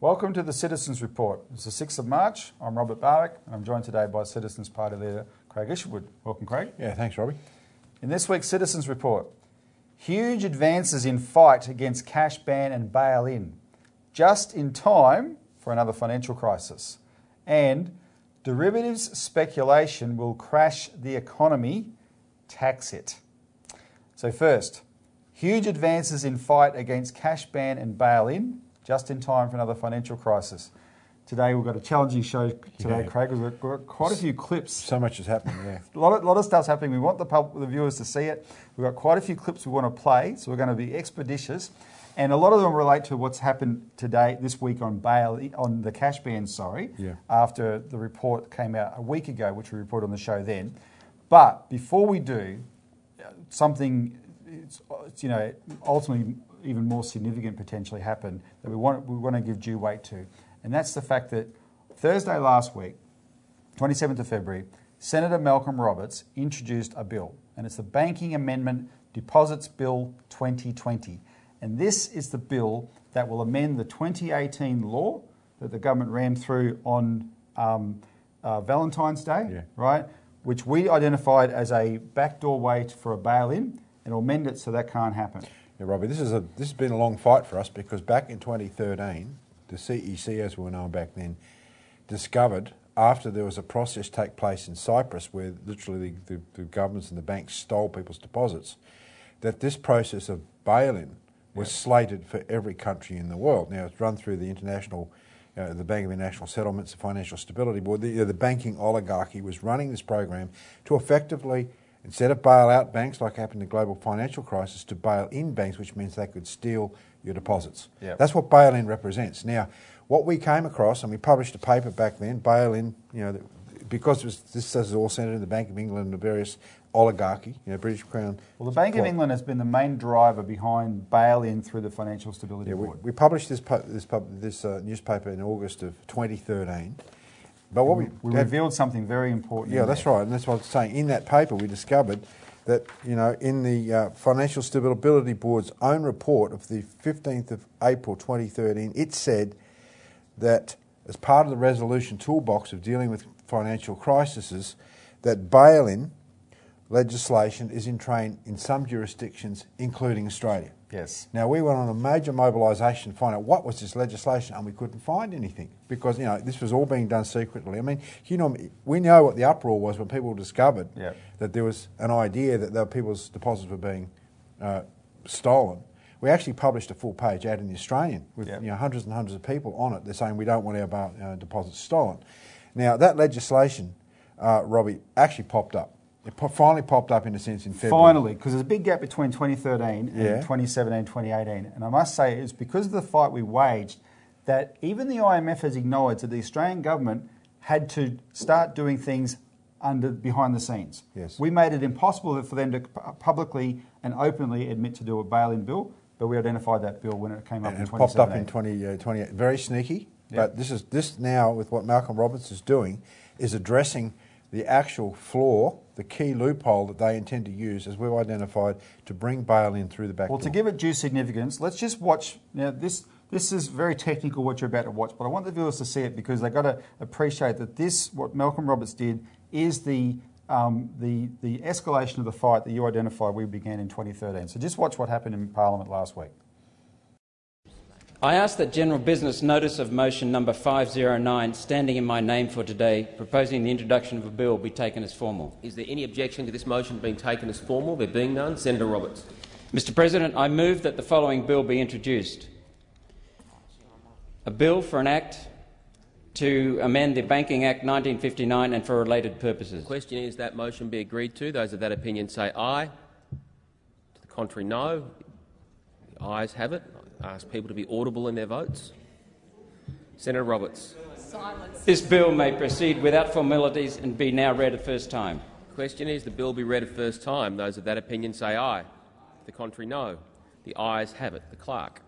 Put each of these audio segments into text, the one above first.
Welcome to the Citizens Report. It's the 6th of March. I'm Robert Barwick and I'm joined today by Citizens Party leader Craig Isherwood. Welcome, Craig. Yeah, thanks, Robbie. In this week's Citizens Report, huge advances in fight against cash ban and bail in, just in time for another financial crisis. And derivatives speculation will crash the economy, tax it. So, first, huge advances in fight against cash ban and bail in, just in time for another financial crisis. Today we've got a challenging show today, Yeah. Craig. We've got quite a few clips So much is happening, yeah. a lot of, lot of stuff's happening. We want the, pub, the viewers to see it. We've got quite a few clips we want to play, so we're going to be expeditious. And a lot of them relate to what's happened today, this week on bail, on the cash ban, sorry, Yeah. after the report came out a week ago, which we reported on the show then. But before we do, something, it's, it's, you know, ultimately even more significant potentially happened that we want, we want to give due weight to. And that's the fact that Thursday last week, 27th of February, Senator Malcolm Roberts introduced a bill, and it's the Banking Amendment Deposits Bill 2020. And this is the bill that will amend the 2018 law that the government ran through on um, uh, Valentine's Day, Yeah. right? Which we identified as a backdoor way for a bail in, and will amend it so that can't happen. Yeah, Robbie, this, is a, this has been a long fight for us because back in 2013, the CEC, as we were known back then, discovered after there was a process take place in Cyprus where literally the, the, the governments and the banks stole people's deposits, that this process of bail-in was slated for every country in the world. Now, it's run through the international, uh, the Bank of International Settlements, the Financial Stability Board. The, the banking oligarchy was running this program to effectively, instead of bail out banks like happened in the global financial crisis, to bail in banks, which means they could steal your deposits. Yep. That's what bail-in represents. Now, what we came across, and we published a paper back then, bail-in, you know, because it was, this is all centred in the Bank of England and the various oligarchy, you know, British Crown. Well, the Bank of England has been the main driver behind bail in through the Financial Stability Yeah, we, Board. we published this pu- this, pub- this uh, newspaper in August of 2013. But what we, we had- revealed something very important. yeah, that's right, and that's what I was saying. In that paper, we discovered that you know in the uh, Financial Stability Board's own report of the 15th of April 2013, it said that as part of the resolution toolbox of dealing with financial crises, that bail-in legislation is in train in some jurisdictions, including Australia. Yes. Now we went on a major mobilisation to find out what was this legislation, and we couldn't find anything because you know this was all being done secretly. I mean, you know, we know what the uproar was when people discovered Yeah. that there was an idea that their people's deposits were being uh, stolen. We actually published a full-page ad in the Australian with Yeah. you know hundreds and hundreds of people on it. They're saying we don't want our uh, deposits stolen. Now that legislation, uh, Robbie, actually popped up. It po- finally popped up in a sense in February. Finally, because there's a big gap between 2013 and Yeah. 2017, 2018. And I must say, it's because of the fight we waged that even the IMF has acknowledged that the Australian government had to start doing things under behind the scenes. Yes. We made it impossible for them to pu- publicly and openly admit to do a bail-in bill, but we identified that bill when it came up and in it popped up in 2017. 20, uh, 28. Very sneaky, Yeah. but this is this now with what Malcolm Roberts is doing is addressing the actual flaw, the key loophole that they intend to use, as we've identified, to bring bail in through the back Well, door. to give it due significance, let's just watch. Now, this this is very technical what you're about to watch, but I want the viewers to see it because they've got to appreciate that this, what Malcolm Roberts did, is the um, the the escalation of the fight that you identified we began in 2013. So just watch what happened in Parliament last week. I ask that General Business Notice of Motion Number 509, standing in my name for today, proposing the introduction of a bill, be taken as formal. Is there any objection to this motion being taken as formal? There being none, Senator Roberts. Mr President, I move that the following bill be introduced. A bill for an act to amend the Banking Act 1959 and for related purposes. The question is that motion be agreed to. Those of that opinion say aye. To the contrary, no. The ayes have it. I ask people to be audible in their votes. Senator Roberts. This bill may proceed without formalities and be now read a first time. The question is the bill be read a first time. Those of that opinion say aye. The contrary, no. The ayes have it. The clerk.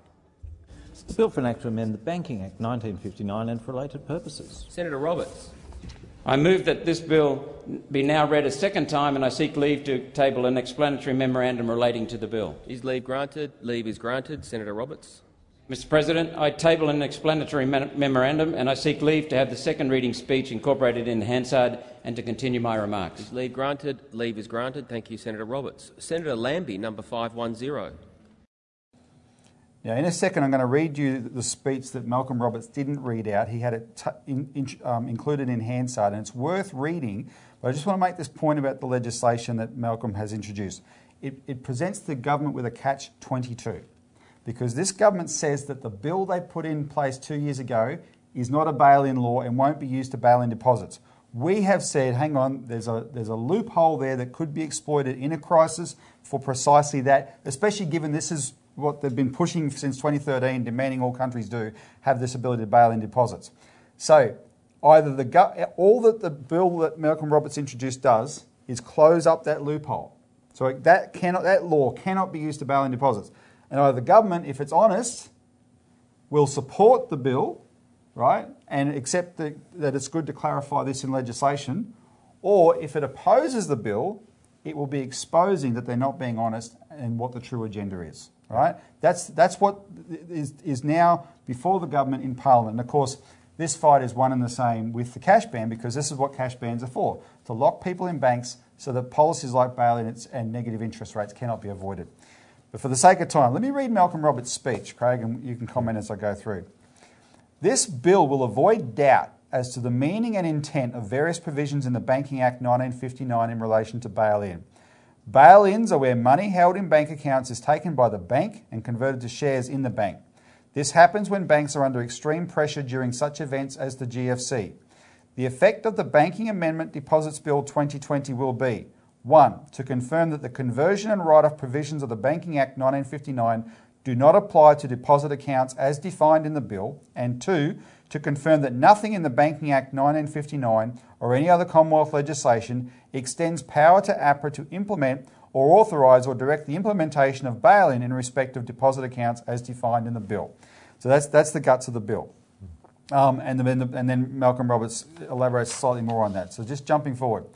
The bill for an act to amend the Banking Act 1959 and for related purposes. Senator Roberts. I move that this bill be now read a second time and I seek leave to table an explanatory memorandum relating to the bill. Is leave granted? Leave is granted. Senator Roberts. Mr President, I table an explanatory memorandum and I seek leave to have the second reading speech incorporated in Hansard and to continue my remarks. Is leave granted? Leave is granted. Thank you, Senator Roberts. Senator Lambie, number 510. Now, in a second, I'm going to read you the speech that Malcolm Roberts didn't read out. He had it in, in, um, included in Hansard, and it's worth reading. But I just want to make this point about the legislation that Malcolm has introduced. It, it presents the government with a catch 22 because this government says that the bill they put in place two years ago is not a bail in law and won't be used to bail in deposits. We have said, hang on, there's a, there's a loophole there that could be exploited in a crisis for precisely that, especially given this is what they've been pushing since 2013, demanding all countries do, have this ability to bail in deposits. So, either the all that the bill that Malcolm Roberts introduced does is close up that loophole. So that cannot, that law cannot be used to bail in deposits. And either the government, if it's honest, will support the bill, right, and accept the, that it's good to clarify this in legislation, or if it opposes the bill, it will be exposing that they're not being honest and what the true agenda is. Right? That's, that's what is, is now before the government in Parliament. And of course, this fight is one and the same with the cash ban because this is what cash bans are for to lock people in banks so that policies like bail in and negative interest rates cannot be avoided. But for the sake of time, let me read Malcolm Roberts' speech, Craig, and you can comment as I go through. This bill will avoid doubt as to the meaning and intent of various provisions in the Banking Act 1959 in relation to bail in. Bail ins are where money held in bank accounts is taken by the bank and converted to shares in the bank. This happens when banks are under extreme pressure during such events as the GFC. The effect of the Banking Amendment Deposits Bill 2020 will be 1. To confirm that the conversion and write off provisions of the Banking Act 1959 do not apply to deposit accounts as defined in the bill, and 2 to confirm that nothing in the Banking Act 1959 or any other Commonwealth legislation extends power to APRA to implement or authorise or direct the implementation of bail in in respect of deposit accounts as defined in the bill. So that's, that's the guts of the bill. Um, and, then, and then Malcolm Roberts elaborates slightly more on that. So just jumping forward,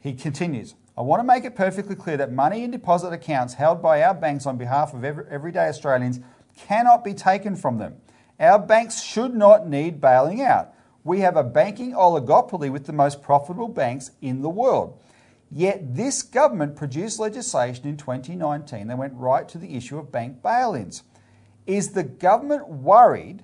he continues. I want to make it perfectly clear that money in deposit accounts held by our banks on behalf of every, everyday Australians cannot be taken from them. Our banks should not need bailing out. We have a banking oligopoly with the most profitable banks in the world. Yet this government produced legislation in 2019 that went right to the issue of bank bail ins. Is the government worried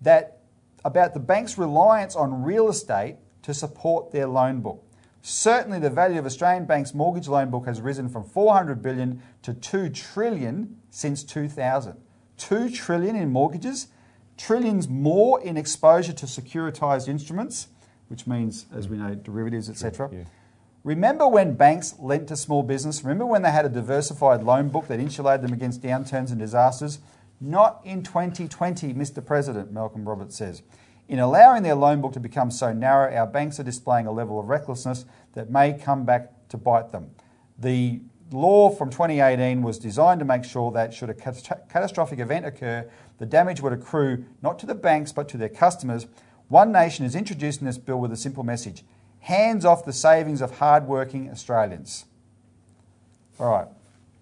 that about the bank's reliance on real estate to support their loan book? Certainly the value of Australian banks' mortgage loan book has risen from 400 billion to 2 trillion since 2000. 2 trillion in mortgages trillions more in exposure to securitized instruments, which means, as we know, derivatives, etc. Yeah. Remember when banks lent to small business? Remember when they had a diversified loan book that insulated them against downturns and disasters? Not in 2020, Mr. President, Malcolm Roberts says. In allowing their loan book to become so narrow, our banks are displaying a level of recklessness that may come back to bite them. The law from 2018 was designed to make sure that should a catastrophic event occur, the damage would accrue not to the banks but to their customers. One Nation is introducing this bill with a simple message hands off the savings of hard-working Australians. All right,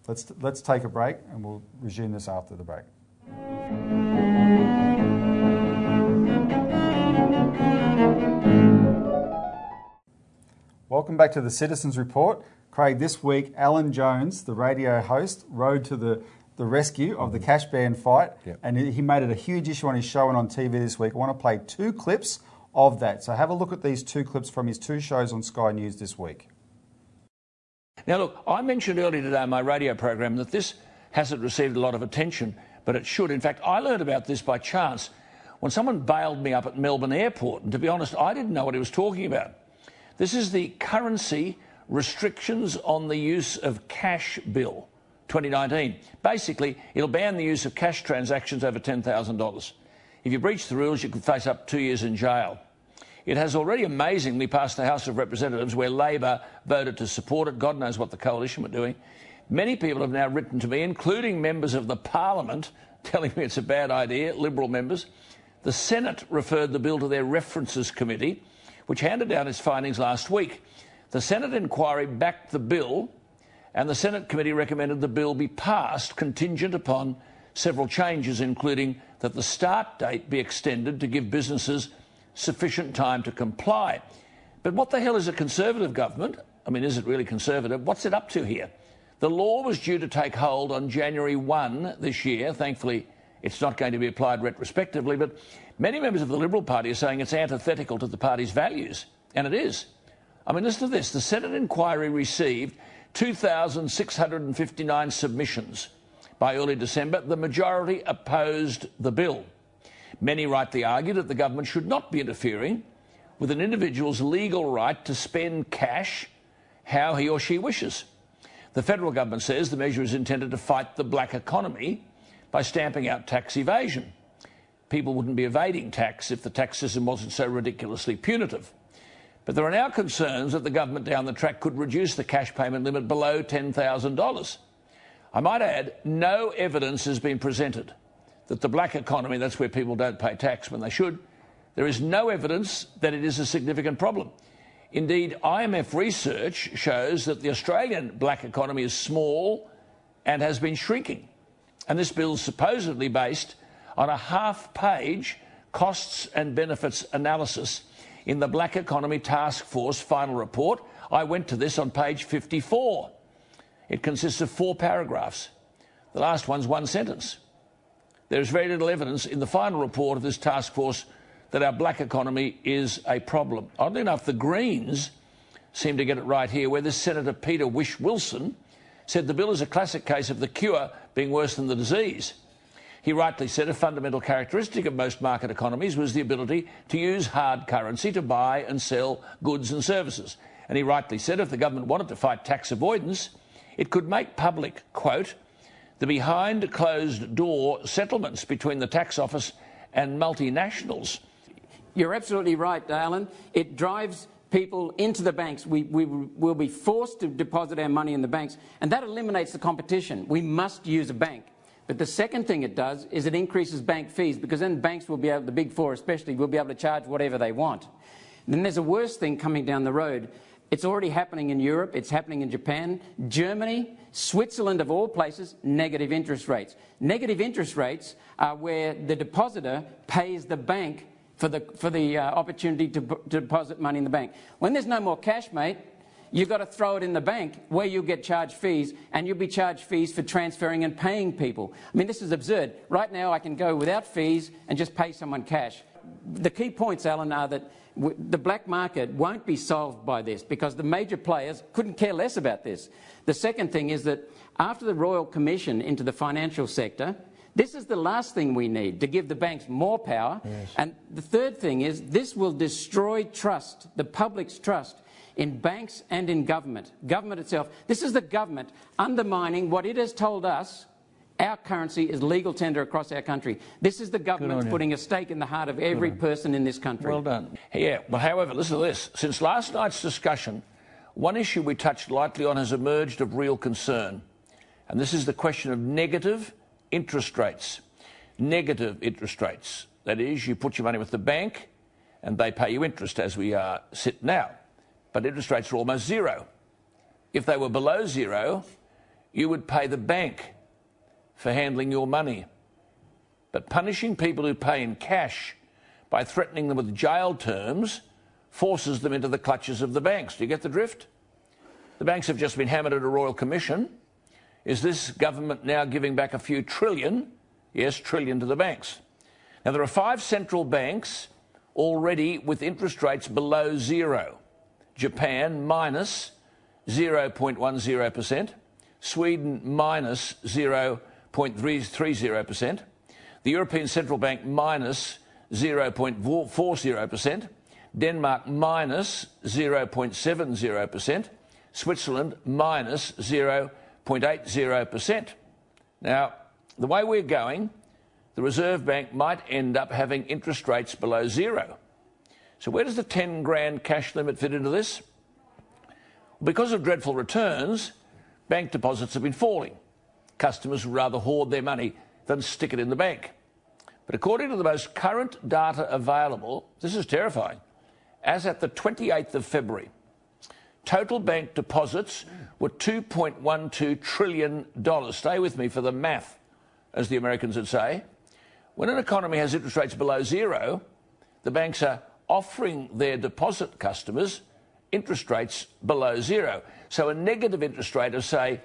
let's, let's take a break and we'll resume this after the break. Welcome back to the Citizens Report. Craig, this week, Alan Jones, the radio host, rode to the, the rescue of the mm-hmm. cash ban fight, yep. and he made it a huge issue on his show and on TV this week. I want to play two clips of that. So have a look at these two clips from his two shows on Sky News this week. Now, look, I mentioned earlier today in my radio program that this hasn't received a lot of attention, but it should. In fact, I learned about this by chance when someone bailed me up at Melbourne Airport, and to be honest, I didn't know what he was talking about. This is the currency restrictions on the use of cash bill 2019. Basically, it'll ban the use of cash transactions over $10,000. If you breach the rules, you could face up two years in jail. It has already amazingly passed the House of Representatives, where Labor voted to support it. God knows what the coalition were doing. Many people have now written to me, including members of the Parliament, telling me it's a bad idea, Liberal members. The Senate referred the bill to their References Committee, which handed down its findings last week. The Senate inquiry backed the bill, and the Senate committee recommended the bill be passed contingent upon several changes, including that the start date be extended to give businesses sufficient time to comply. But what the hell is a Conservative government? I mean, is it really Conservative? What's it up to here? The law was due to take hold on January 1 this year. Thankfully, it's not going to be applied retrospectively, but many members of the Liberal Party are saying it's antithetical to the party's values, and it is. I mean, listen to this. The Senate inquiry received 2,659 submissions by early December. The majority opposed the bill. Many rightly argued that the government should not be interfering with an individual's legal right to spend cash how he or she wishes. The federal government says the measure is intended to fight the black economy by stamping out tax evasion. People wouldn't be evading tax if the tax system wasn't so ridiculously punitive. But there are now concerns that the government down the track could reduce the cash payment limit below $10,000. I might add, no evidence has been presented that the black economy, that's where people don't pay tax when they should, there is no evidence that it is a significant problem. Indeed, IMF research shows that the Australian black economy is small and has been shrinking. And this bill is supposedly based on a half page costs and benefits analysis in the Black Economy Task Force final report. I went to this on page 54. It consists of four paragraphs. The last one's one sentence. There is very little evidence in the final report of this task force that our black economy is a problem. Oddly enough, the Greens seem to get it right here, where this Senator Peter Whish-Wilson said the bill is a classic case of the cure being worse than the disease. He rightly said a fundamental characteristic of most market economies was the ability to use hard currency to buy and sell goods and services. And he rightly said if the government wanted to fight tax avoidance, it could make public, quote, the behind closed door settlements between the tax office and multinationals you're absolutely right, Alan. It drives people into the banks. We, we will be forced to deposit our money in the banks, and that eliminates the competition. We must use a bank. But the second thing it does is it increases bank fees because then banks will be able, the big four especially, will be able to charge whatever they want. And then there's a worse thing coming down the road. It's already happening in Europe, it's happening in Japan, Germany, Switzerland, of all places, negative interest rates. Negative interest rates are where the depositor pays the bank for the, for the uh, opportunity to, to deposit money in the bank. When there's no more cash, mate, you've got to throw it in the bank where you'll get charged fees and you'll be charged fees for transferring and paying people. I mean, this is absurd. Right now, I can go without fees and just pay someone cash. The key points, Alan, are that the black market won't be solved by this because the major players couldn't care less about this. The second thing is that after the Royal Commission into the financial sector, this is the last thing we need to give the banks more power. Yes. And the third thing is this will destroy trust, the public's trust in banks and in government, government itself. This is the government undermining what it has told us our currency is legal tender across our country. This is the government putting a stake in the heart of every person in this country. Well done. Yeah, well, however, listen to this. Since last night's discussion, one issue we touched lightly on has emerged of real concern. And this is the question of negative interest rates, negative interest rates. That is, you put your money with the bank and they pay you interest as we uh, sit now. But interest rates are almost zero. If they were below zero, you would pay the bank for handling your money. But punishing people who pay in cash by threatening them with jail terms forces them into the clutches of the banks. Do you get the drift? The banks have just been hammered at a royal commission is this government now giving back a few trillion, yes, trillion to the banks. Now, there are five central banks already with interest rates below zero. Japan minus 0.10%, Sweden minus 0.330%, the European Central Bank minus 0.40%, Denmark minus 0.70%, Switzerland minus 0.80%. Now, the way we're going, the Reserve Bank might end up having interest rates below zero. So, where does the 10 grand cash limit fit into this? Because of dreadful returns, bank deposits have been falling. Customers would rather hoard their money than stick it in the bank. But according to the most current data available, this is terrifying. As at the 28th of February, total bank deposits were $2.12 trillion. Stay with me for the math, as the Americans would say. When an economy has interest rates below zero, the banks are offering their deposit customers interest rates below zero. So a negative interest rate of, say,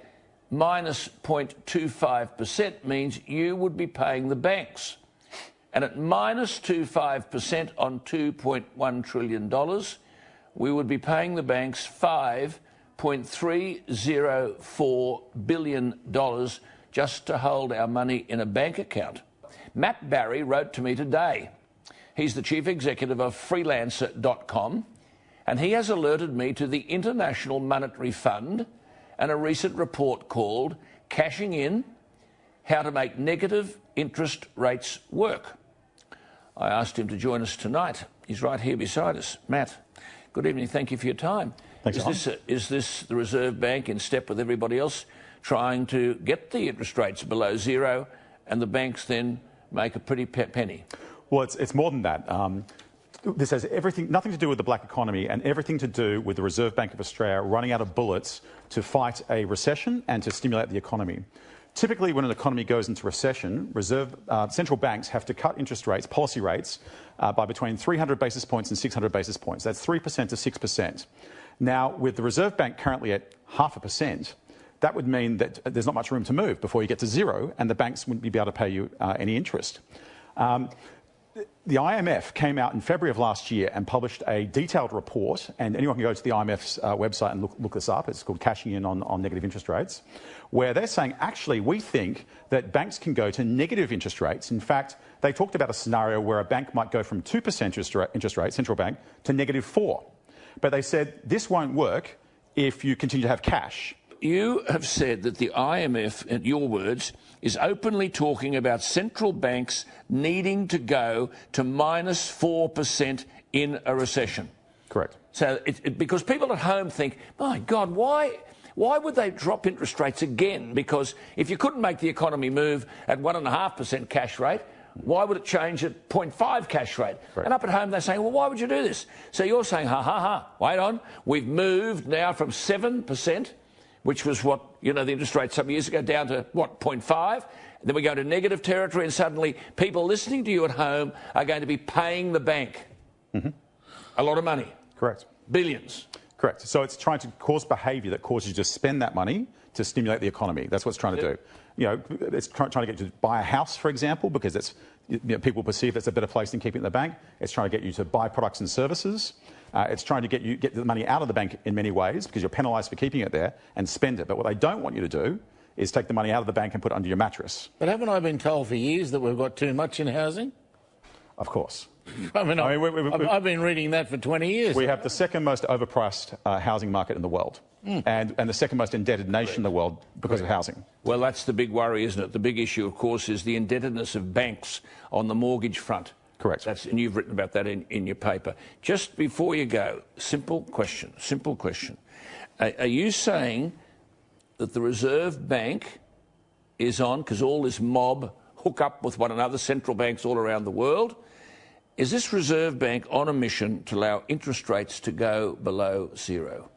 minus 0.25% means you would be paying the banks. And at minus 25% on $2.1 trillion, we would be paying the banks $5.304 billion just to hold our money in a bank account. Matt Barrie wrote to me today. He's the chief executive of freelancer.com, and he has alerted me to the International Monetary Fund and a recent report called Cashing In How to Make Negative Interest Rates Work. I asked him to join us tonight. He's right here beside us. Matt, good evening. Thank you for your time. Thanks, is, this, is this the Reserve Bank in step with everybody else trying to get the interest rates below zero and the banks then make a pretty pe- penny? Well, it's, it's more than that. Um, this has everything, nothing to do with the black economy and everything to do with the Reserve Bank of Australia running out of bullets to fight a recession and to stimulate the economy. Typically, when an economy goes into recession, reserve, uh, central banks have to cut interest rates, policy rates, uh, by between 300 basis points and 600 basis points. That's 3% to 6%. Now, with the Reserve Bank currently at half a percent, that would mean that there's not much room to move before you get to zero, and the banks wouldn't be able to pay you uh, any interest. Um, the IMF came out in February of last year and published a detailed report, and anyone can go to the IMF's uh, website and look, look, this up. It's called Cashing In on, on Negative Interest Rates, where they're saying actually we think that banks can go to negative interest rates. In fact, they talked about a scenario where a bank might go from 2% interest interest rate, central bank, to negative 4. But they said this won't work if you continue to have cash. You have said that the IMF, in your words, is openly talking about central banks needing to go to minus 4% in a recession. Correct. So, it, it, because people at home think, my God, why, why would they drop interest rates again? Because if you couldn't make the economy move at 1.5% cash rate, why would it change at 0.5 cash rate? Right. And up at home, they're saying, well, why would you do this? So you're saying, ha ha ha, wait on. We've moved now from 7%, which was what, you know, the interest rate some years ago, down to what, 0.5? Then we go to negative territory, and suddenly people listening to you at home are going to be paying the bank Mm-hmm. a lot of money, Correct. billions. Correct. So it's trying to cause behaviour that causes you to spend that money to stimulate the economy. That's what it's trying to do. You know, it's trying to get you to buy a house, for example, because it's, you know, people perceive it's a better place than keeping it in the bank. It's trying to get you to buy products and services. Uh, it's trying to get you get the money out of the bank in many ways because you're penalised for keeping it there and spend it. But what they don't want you to do is take the money out of the bank and put it under your mattress. But haven't I been told for years that we've got too much in housing? Of course. I mean, I I mean, we- we- have been reading that for 20 years. We have the second most overpriced uh, housing market in the world and, and the second most indebted nation in the world because of housing. Well, that's the big worry, isn't it? The big issue, of course, is the indebtedness of banks on the mortgage front. Correct. That's, and you've written about that in, in your paper. Just before you go, simple question, simple question. Are, are you saying that the Reserve Bank is on, because all this mob hook up with one another, central banks all around the world, is this Reserve Bank on a mission to allow interest rates to go below zero?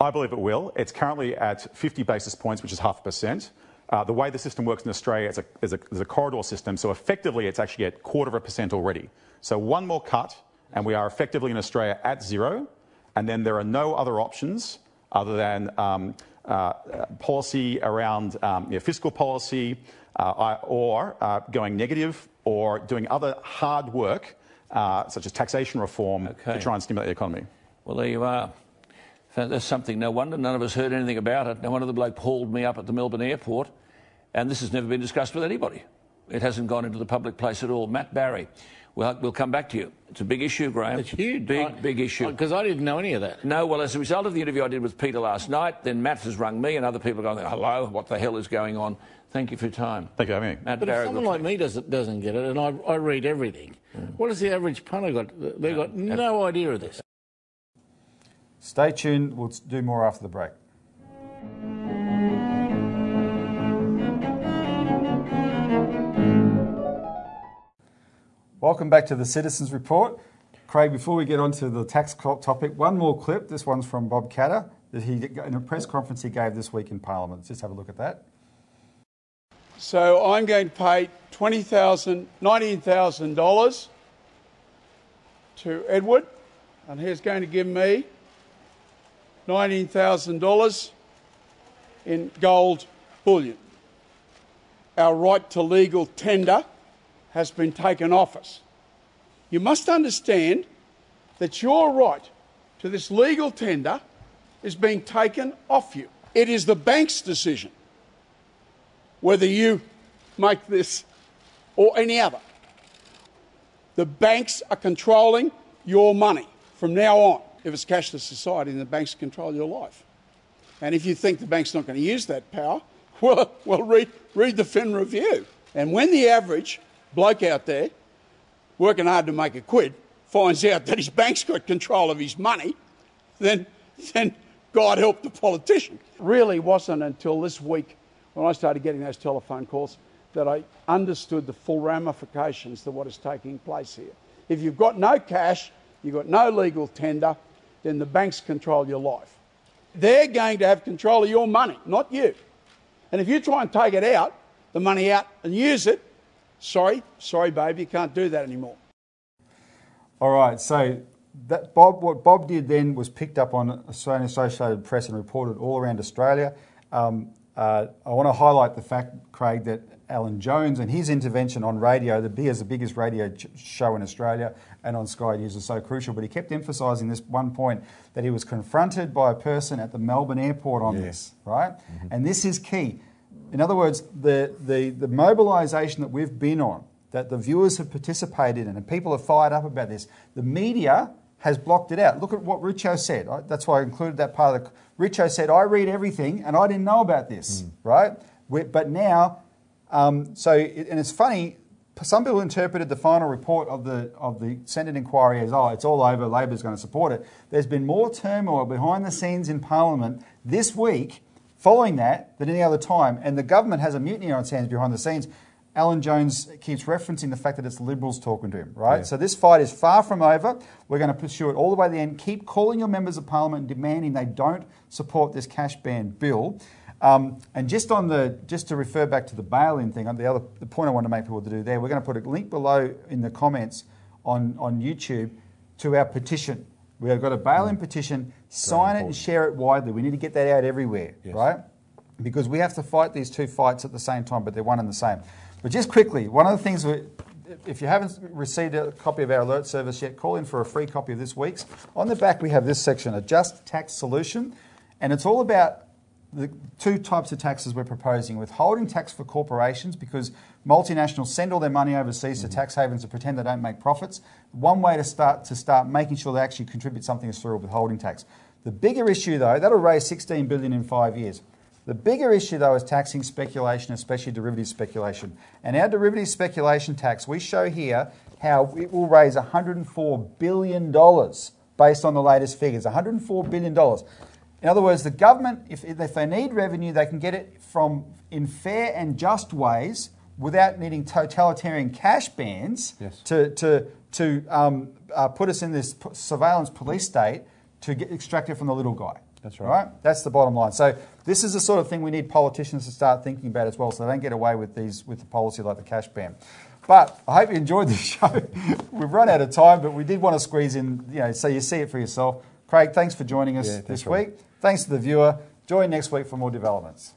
I believe it will. It's currently at 50 basis points, which is half a percent. Uh, the way the system works in Australia is a, is, a, is a corridor system, so effectively it's actually at quarter of a percent already. So one more cut, and we are effectively in Australia at zero, and then there are no other options other than um, uh, policy around um, you know, fiscal policy uh, or uh, going negative or doing other hard work, uh, such as taxation reform, Okay. to try and stimulate the economy. Well, there you are. That's something. No wonder none of us heard anything about it. No wonder the bloke hauled me up at the Melbourne airport, and this has never been discussed with anybody. It hasn't gone into the public place at all. Matt Barrie, we'll, we'll come back to you. It's a big issue, Graham. It's huge. Big, big issue. Because I didn't know any of that. No, well, as a result of the interview I did with Peter last night, then Matt has rung me, and other people are going, hello, what the hell is going on? Thank you for your time. Thank you for having me. Matt But if someone like me doesn't, doesn't get it, and I, I read everything, mm. what has the average punter got? They've got no idea of this. Stay tuned. We'll do more after the break. Welcome back to the Citizens Report. Craig, before we get on to the tax topic, one more clip. This one's from Bob Katter that he in a press conference he gave this week in Parliament. Let's just have a look at that. So I'm going to pay $20,000, $19,000 to Edward, and he's going to give me $19,000 in gold bullion. Our right to legal tender has been taken off us. You must understand that your right to this legal tender is being taken off you. It is the bank's decision whether you make this or any other. The banks are controlling your money from now on. If it's cashless society, then the banks control your life. And if you think the bank's not going to use that power, well, well read, read the Fin Review. And when the average bloke out there, working hard to make a quid, finds out that his bank's got control of his money, then, then God help the politician. Really wasn't until this week when I started getting those telephone calls that I understood the full ramifications of what is taking place here. If you've got no cash, you've got no legal tender, then the banks control your life. They're going to have control of your money, not you. And if you try and take it out, the money out, and use it, sorry, sorry, babe, you can't do that anymore. All right, so that Bob, what Bob did then was picked up on Australian Associated Press and reported all around Australia. Um, uh, I want to highlight the fact, Craig, that Alan Jones and his intervention on radio, the biggest, the biggest radio ch- show in Australia and on Sky News is so crucial. But he kept emphasising this one point that he was confronted by a person at the Melbourne airport on Yeah. this, right? And this is key. In other words, the, the, the mobilisation that we've been on, that the viewers have participated in, and people are fired up about this, the media has blocked it out. Look at what Richo said. I- That's why I included that part of the. Richo said, I read everything and I didn't know about this, right? we but now, um, so, it, and it's funny, some people interpreted the final report of the, of the Senate inquiry as, oh, it's all over, Labor's going to support it. There's been more turmoil behind the scenes in Parliament this week following that than any other time, and the government has a mutiny on its hands behind the scenes. Alan Jones keeps referencing the fact that it's Liberals talking to him, right? So this fight is far from over. We're going to pursue it all the way to the end. Keep calling your members of parliament and demanding they don't support this cash ban bill. Um, and just on the just to refer back to the bail-in thing, the other the point I want to make people to do there, we're going to put a link below in the comments on on YouTube to our petition. We have got a bail-in petition. Sign it and share it widely. We need to get that out everywhere, right? Because we have to fight these two fights at the same time, but they're one and the same. But just quickly, one of the things we, if you haven't received a copy of our alert service yet, call in for a free copy of this week's. On the back, we have this section, a just tax solution, and it's all about the two types of taxes we're proposing withholding tax for corporations because multinationals send all their money overseas to mm-hmm. tax havens to pretend they don't make profits. One way to start to start making sure they actually contribute something is through a withholding tax. The bigger issue though, that'll raise 16 billion in 5 years. The bigger issue though is taxing speculation, especially derivative speculation. And our derivative speculation tax, we show here how it will raise 104 billion dollars based on the latest figures. 104 billion dollars. In other words, the government, if, if they need revenue, they can get it from in fair and just ways without needing totalitarian cash bans Yes. to, to, to um, uh, put us in this surveillance police state to get extracted from the little guy. That's right. That's the bottom line. So this is the sort of thing we need politicians to start thinking about as well, so they don't get away with these with the policy like the cash ban. But I hope you enjoyed the show. We've run out of time, but we did want to squeeze in, you know, so you see it for yourself. Craig, thanks for joining us Yeah, this Rob. week. Thanks to the viewer. Join next week for more developments.